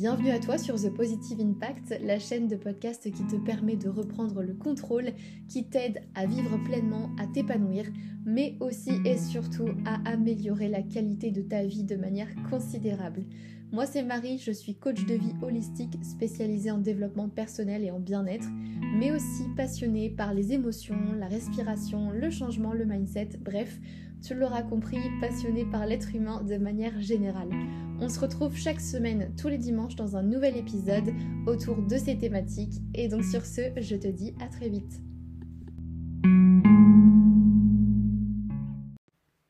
Bienvenue à toi sur The Positive Impact, la chaîne de podcast qui te permet de reprendre le contrôle, qui t'aide à vivre pleinement, à t'épanouir, mais aussi et surtout à améliorer la qualité de ta vie de manière considérable. Moi c'est Marie, je suis coach de vie holistique spécialisée en développement personnel et en bien-être, mais aussi passionnée par les émotions, la respiration, le changement, le mindset, bref, tu l'auras compris, passionnée par l'être humain de manière générale. On se retrouve chaque semaine, tous les dimanches, dans un nouvel épisode autour de ces thématiques. Et donc sur ce, je te dis à très vite.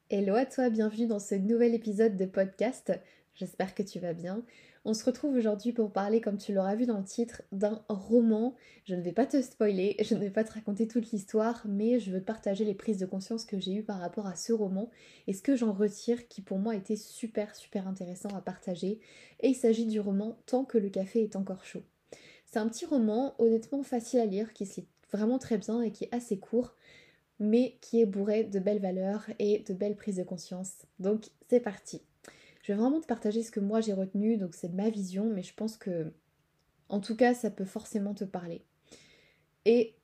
Hello à toi, bienvenue dans ce nouvel épisode de podcast. J'espère que tu vas bien. On se retrouve aujourd'hui pour parler, comme tu l'auras vu dans le titre, d'un roman. Je ne vais pas te spoiler, je ne vais pas te raconter toute l'histoire, mais je veux te partager les prises de conscience que j'ai eues par rapport à ce roman et ce que j'en retire qui pour moi était super super intéressant à partager. Et il s'agit du roman Tant que le café est encore chaud. C'est un petit roman honnêtement facile à lire, qui se lit vraiment très bien et qui est assez court mais qui est bourré de belles valeurs et de belles prises de conscience. Donc c'est parti. Je vais vraiment te partager ce que moi j'ai retenu, donc c'est ma vision, mais je pense que, en tout cas, ça peut forcément te parler. Et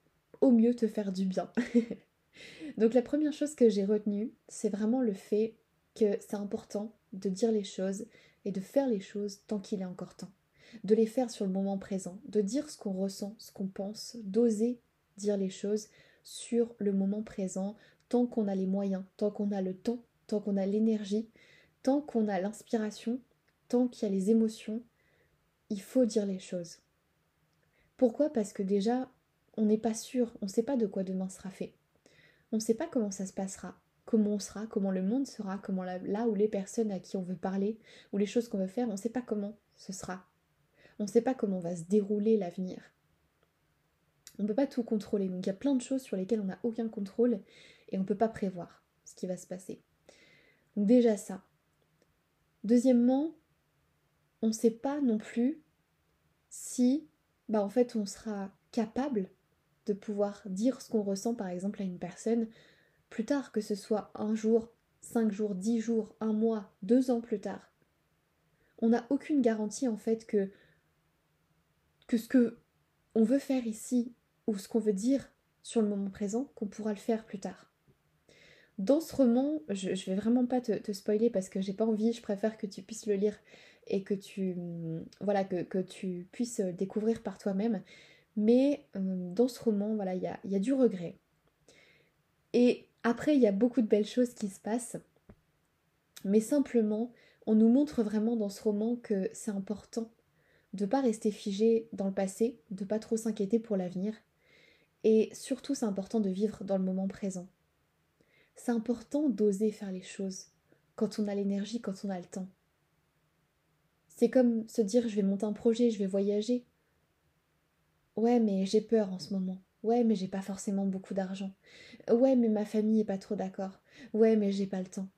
au mieux te faire du bien. donc la première chose que j'ai retenue, c'est vraiment le fait que c'est important de dire les choses et de faire les choses tant qu'il est encore temps. De les faire sur le moment présent, de dire ce qu'on ressent, ce qu'on pense, d'oser dire les choses sur le moment présent, tant qu'on a les moyens, tant qu'on a le temps, tant qu'on a l'énergie, tant qu'on a l'inspiration, tant qu'il y a les émotions, il faut dire les choses. Pourquoi? Parce que déjà, on n'est pas sûr, on ne sait pas de quoi demain sera fait. On ne sait pas comment ça se passera, comment on sera, comment le monde sera, comment là où les personnes à qui on veut parler, ou les choses qu'on veut faire, on ne sait pas comment ce sera. On ne sait pas comment va se dérouler l'avenir. On ne peut pas tout contrôler, donc il y a plein de choses sur lesquelles on n'a aucun contrôle et on ne peut pas prévoir ce qui va se passer. Donc déjà ça, Deuxièmement, on ne sait pas non plus si bah en fait on sera capable de pouvoir dire ce qu'on ressent par exemple à une personne plus tard, que ce soit un jour, cinq jours, dix jours, un mois, deux ans plus tard. On n'a aucune garantie en fait que, que ce que on veut faire ici ou ce qu'on veut dire sur le moment présent, qu'on pourra le faire plus tard. Dans ce roman, je, ne vais vraiment pas te, spoiler parce que j'ai pas envie, je préfère que tu puisses le lire et que tu voilà que, tu puisses découvrir par toi-même. Mais euh, dans ce roman, voilà, il y a, du regret. Et après, il y a beaucoup de belles choses qui se passent. Mais simplement, on nous montre vraiment dans ce roman que c'est important de pas rester figé dans le passé, de pas trop s'inquiéter pour l'avenir. Et surtout, c'est important de vivre dans le moment présent. C'est important d'oser faire les choses quand on a l'énergie, quand on a le temps. C'est comme se dire je vais monter un projet, je vais voyager. Ouais, mais j'ai peur en ce moment. Ouais, mais j'ai pas forcément beaucoup d'argent. Ouais, mais ma famille est pas trop d'accord. Ouais, mais j'ai pas le temps.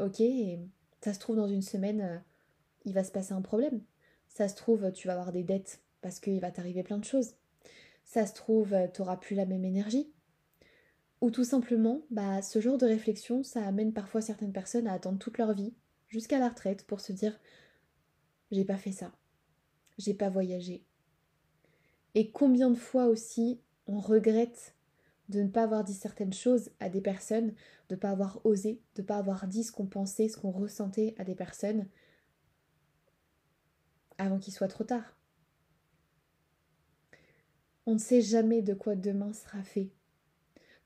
Ok, ça se trouve dans une semaine, euh, il va se passer un problème. Ça se trouve, tu vas avoir des dettes parce qu'il va t'arriver plein de choses. Ça se trouve, euh, tu n'auras plus la même énergie. Ou tout simplement, bah, ce genre de réflexion, ça amène parfois certaines personnes à attendre toute leur vie, jusqu'à la retraite, pour se dire j'ai pas fait ça, j'ai pas voyagé. Et combien de fois aussi on regrette de ne pas avoir dit certaines choses à des personnes, de ne pas avoir osé, de ne pas avoir dit ce qu'on pensait, ce qu'on ressentait à des personnes avant qu'il soit trop tard. On ne sait jamais de quoi demain sera fait.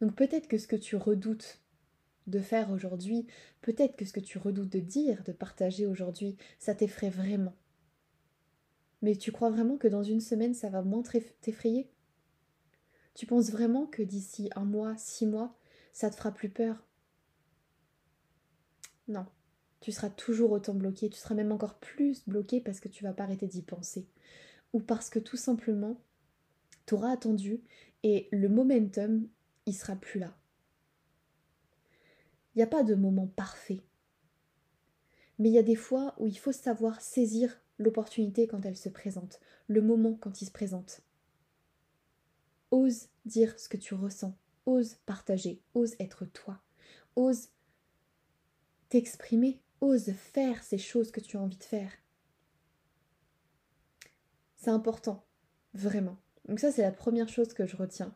Donc peut-être que ce que tu redoutes de faire aujourd'hui, peut-être que ce que tu redoutes de dire, de partager aujourd'hui, ça t'effraie vraiment. Mais tu crois vraiment que dans une semaine, ça va moins t'effrayer? Tu penses vraiment que d'ici un mois, six mois, ça te fera plus peur? Non, tu seras toujours autant bloqué, tu seras même encore plus bloqué parce que tu vas pas arrêter d'y penser. Ou parce que tout simplement, tu auras attendu et le momentum il sera plus là. Il n'y a pas de moment parfait. Mais il y a des fois où il faut savoir saisir l'opportunité quand elle se présente, le moment quand il se présente. Ose dire ce que tu ressens, ose partager, ose être toi, ose t'exprimer, ose faire ces choses que tu as envie de faire. C'est important, vraiment. Donc ça, c'est la première chose que je retiens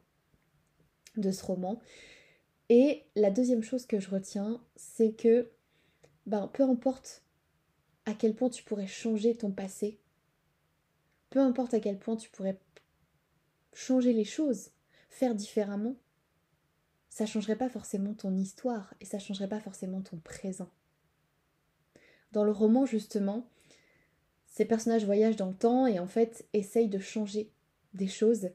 de ce roman. Et la deuxième chose que je retiens, c'est que, ben, peu importe à quel point tu pourrais changer ton passé, peu importe à quel point tu pourrais changer les choses, faire différemment, ça changerait pas forcément ton histoire et ça changerait pas forcément ton présent. Dans le roman, justement, ces personnages voyagent dans le temps et en fait essayent de changer des choses.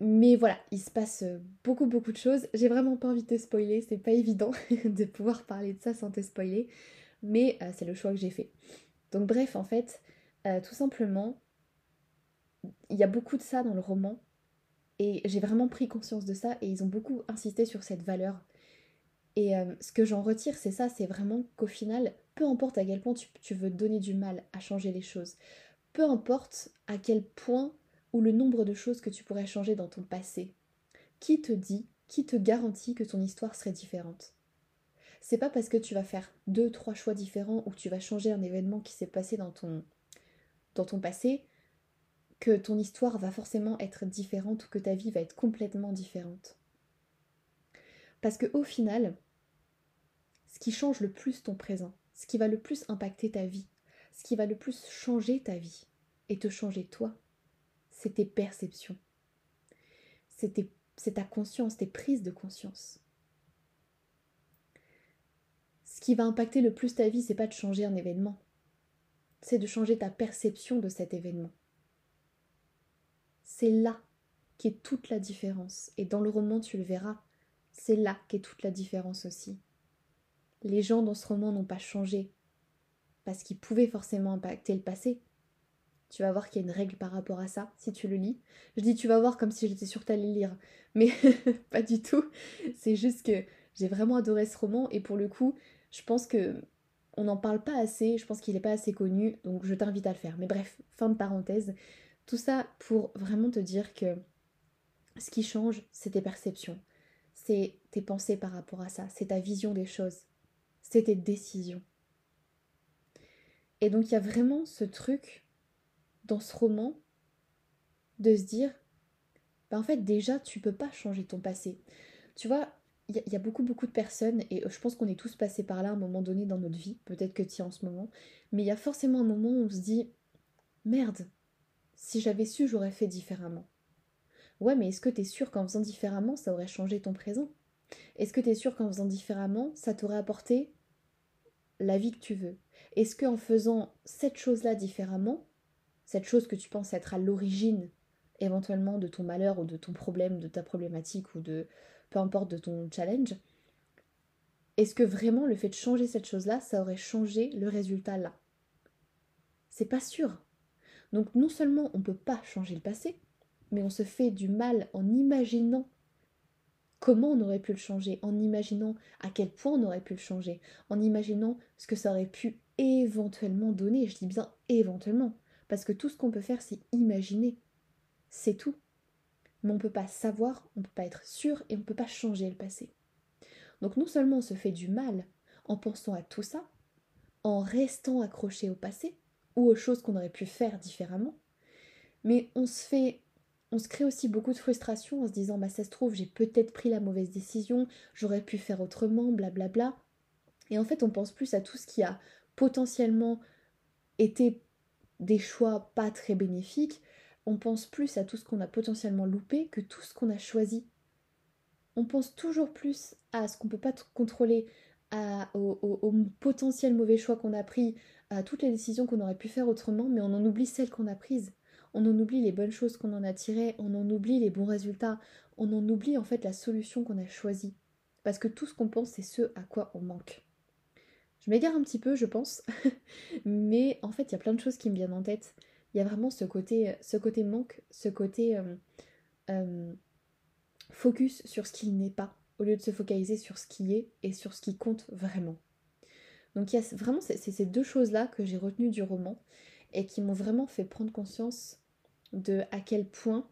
Mais voilà, il se passe beaucoup beaucoup de choses. J'ai vraiment pas envie de te spoiler, c'est pas évident de pouvoir parler de ça sans te spoiler, mais euh, c'est le choix que j'ai fait. Donc bref, en fait, euh, tout simplement, il y a beaucoup de ça dans le roman et j'ai vraiment pris conscience de ça et ils ont beaucoup insisté sur cette valeur. Et euh, ce que j'en retire, c'est ça, c'est vraiment qu'au final, peu importe à quel point tu veux donner du mal à changer les choses, peu importe à quel point ou le nombre de choses que tu pourrais changer dans ton passé. Qui te dit, qui te garantit que ton histoire serait différente? C'est pas parce que tu vas faire deux, trois choix différents ou que tu vas changer un événement qui s'est passé dans ton, dans ton passé que ton histoire va forcément être différente ou que ta vie va être complètement différente. Parce que au final, ce qui change le plus ton présent, ce qui va le plus impacter ta vie, ce qui va le plus changer ta vie et te changer toi, c'est tes perceptions. C'est ta conscience, tes prises de conscience. Ce qui va impacter le plus ta vie, c'est pas de changer un événement, c'est de changer ta perception de cet événement. C'est là qu'est toute la différence. Et dans le roman, tu le verras, c'est là qu'est toute la différence aussi. Les gens dans ce roman n'ont pas changé parce qu'ils pouvaient forcément impacter le passé, tu vas voir qu'il y a une règle par rapport à ça, si tu le lis. Je dis tu vas voir comme si j'étais sûre que t'allais lire, mais pas du tout. C'est juste que j'ai vraiment adoré ce roman et pour le coup, je pense que on n'en parle pas assez, je pense qu'il n'est pas assez connu, donc je t'invite à le faire. Mais bref, fin de parenthèse. Tout ça pour vraiment te dire que ce qui change, c'est tes perceptions, c'est tes pensées par rapport à ça, c'est ta vision des choses, c'est tes décisions. Et donc il y a vraiment ce truc dans ce roman de se dire bah en fait déjà tu peux pas changer ton passé. Tu vois, il y, a beaucoup beaucoup de personnes et je pense qu'on est tous passés par là à un moment donné dans notre vie, peut-être que tu es en ce moment, mais il y a forcément un moment où on se dit merde, si j'avais su, j'aurais fait différemment. Ouais, mais est-ce que tu es sûr qu'en faisant différemment, ça aurait changé ton présent? Est-ce que tu es sûr qu'en faisant différemment, ça t'aurait apporté la vie que tu veux? Est-ce qu'en faisant cette chose-là différemment, cette chose que tu penses être à l'origine éventuellement de ton malheur ou de ton problème, de ta problématique ou de peu importe de ton challenge, est-ce que vraiment le fait de changer cette chose-là, ça aurait changé le résultat là? C'est pas sûr. Donc non seulement on ne peut pas changer le passé, mais on se fait du mal en imaginant comment on aurait pu le changer, en imaginant à quel point on aurait pu le changer, en imaginant ce que ça aurait pu éventuellement donner, je dis bien éventuellement. Parce que tout ce qu'on peut faire, c'est imaginer. C'est tout. Mais on ne peut pas savoir, on ne peut pas être sûr et on ne peut pas changer le passé. Donc non seulement on se fait du mal en pensant à tout ça, en restant accroché au passé ou aux choses qu'on aurait pu faire différemment, mais on se fait on se crée aussi beaucoup de frustration en se disant bah ça se trouve j'ai peut-être pris la mauvaise décision, j'aurais pu faire autrement, blablabla. Et en fait on pense plus à tout ce qui a potentiellement été des choix pas très bénéfiques, on pense plus à tout ce qu'on a potentiellement loupé que tout ce qu'on a choisi. On pense toujours plus à ce qu'on ne peut pas contrôler, à, aux, potentiels mauvais choix qu'on a pris, à toutes les décisions qu'on aurait pu faire autrement, mais on en oublie celles qu'on a prises. On en oublie les bonnes choses qu'on en a tirées, on en oublie les bons résultats, on en oublie en fait la solution qu'on a choisie. Parce que tout ce qu'on pense, c'est ce à quoi on manque. Je m'égare un petit peu, je pense, mais en fait, il y a plein de choses qui me viennent en tête. Il y a vraiment ce côté, ce côté manque, ce côté euh, euh, focus sur ce qui n'est pas, au lieu de se focaliser sur ce qui est et sur ce qui compte vraiment. Donc il y a vraiment ces deux choses-là que j'ai retenues du roman et qui m'ont vraiment fait prendre conscience de à quel point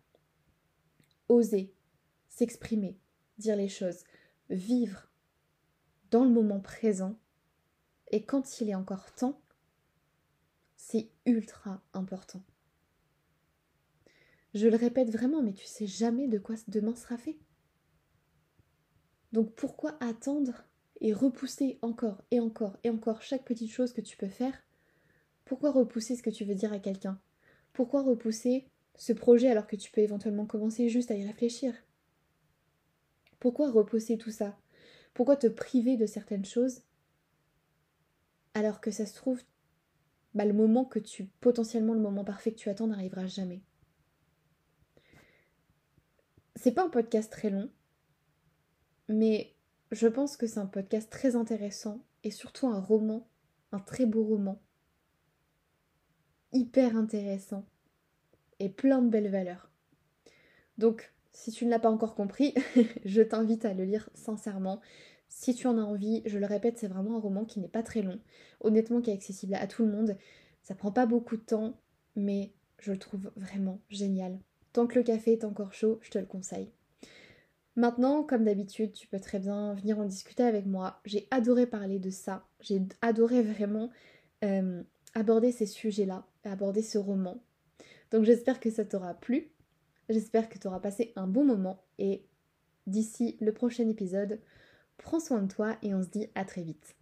oser, s'exprimer, dire les choses, vivre dans le moment présent, et quand il est encore temps, c'est ultra important. Je le répète vraiment, mais tu sais jamais de quoi demain sera fait. Donc pourquoi attendre et repousser encore et encore et encore chaque petite chose que tu peux faire? Pourquoi repousser ce que tu veux dire à quelqu'un? Pourquoi repousser ce projet alors que tu peux éventuellement commencer juste à y réfléchir? Pourquoi repousser tout ça? Pourquoi te priver de certaines choses? Alors que ça se trouve, bah, le moment que tu, potentiellement le moment parfait que tu attends n'arrivera jamais. C'est pas un podcast très long, mais je pense que c'est un podcast très intéressant et surtout un roman, un très beau roman, hyper intéressant et plein de belles valeurs. Donc, si tu ne l'as pas encore compris, je t'invite à le lire sincèrement. Si tu en as envie, je le répète, c'est vraiment un roman qui n'est pas très long, honnêtement qui est accessible à tout le monde. Ça prend pas beaucoup de temps, mais je le trouve vraiment génial. Tant que le café est encore chaud, je te le conseille. Maintenant, comme d'habitude, tu peux très bien venir en discuter avec moi. J'ai adoré parler de ça. J'ai adoré vraiment euh, aborder ces sujets-là, aborder ce roman. Donc j'espère que ça t'aura plu. J'espère que tu auras passé un bon moment. Et d'ici le prochain épisode, prends soin de toi et on se dit à très vite.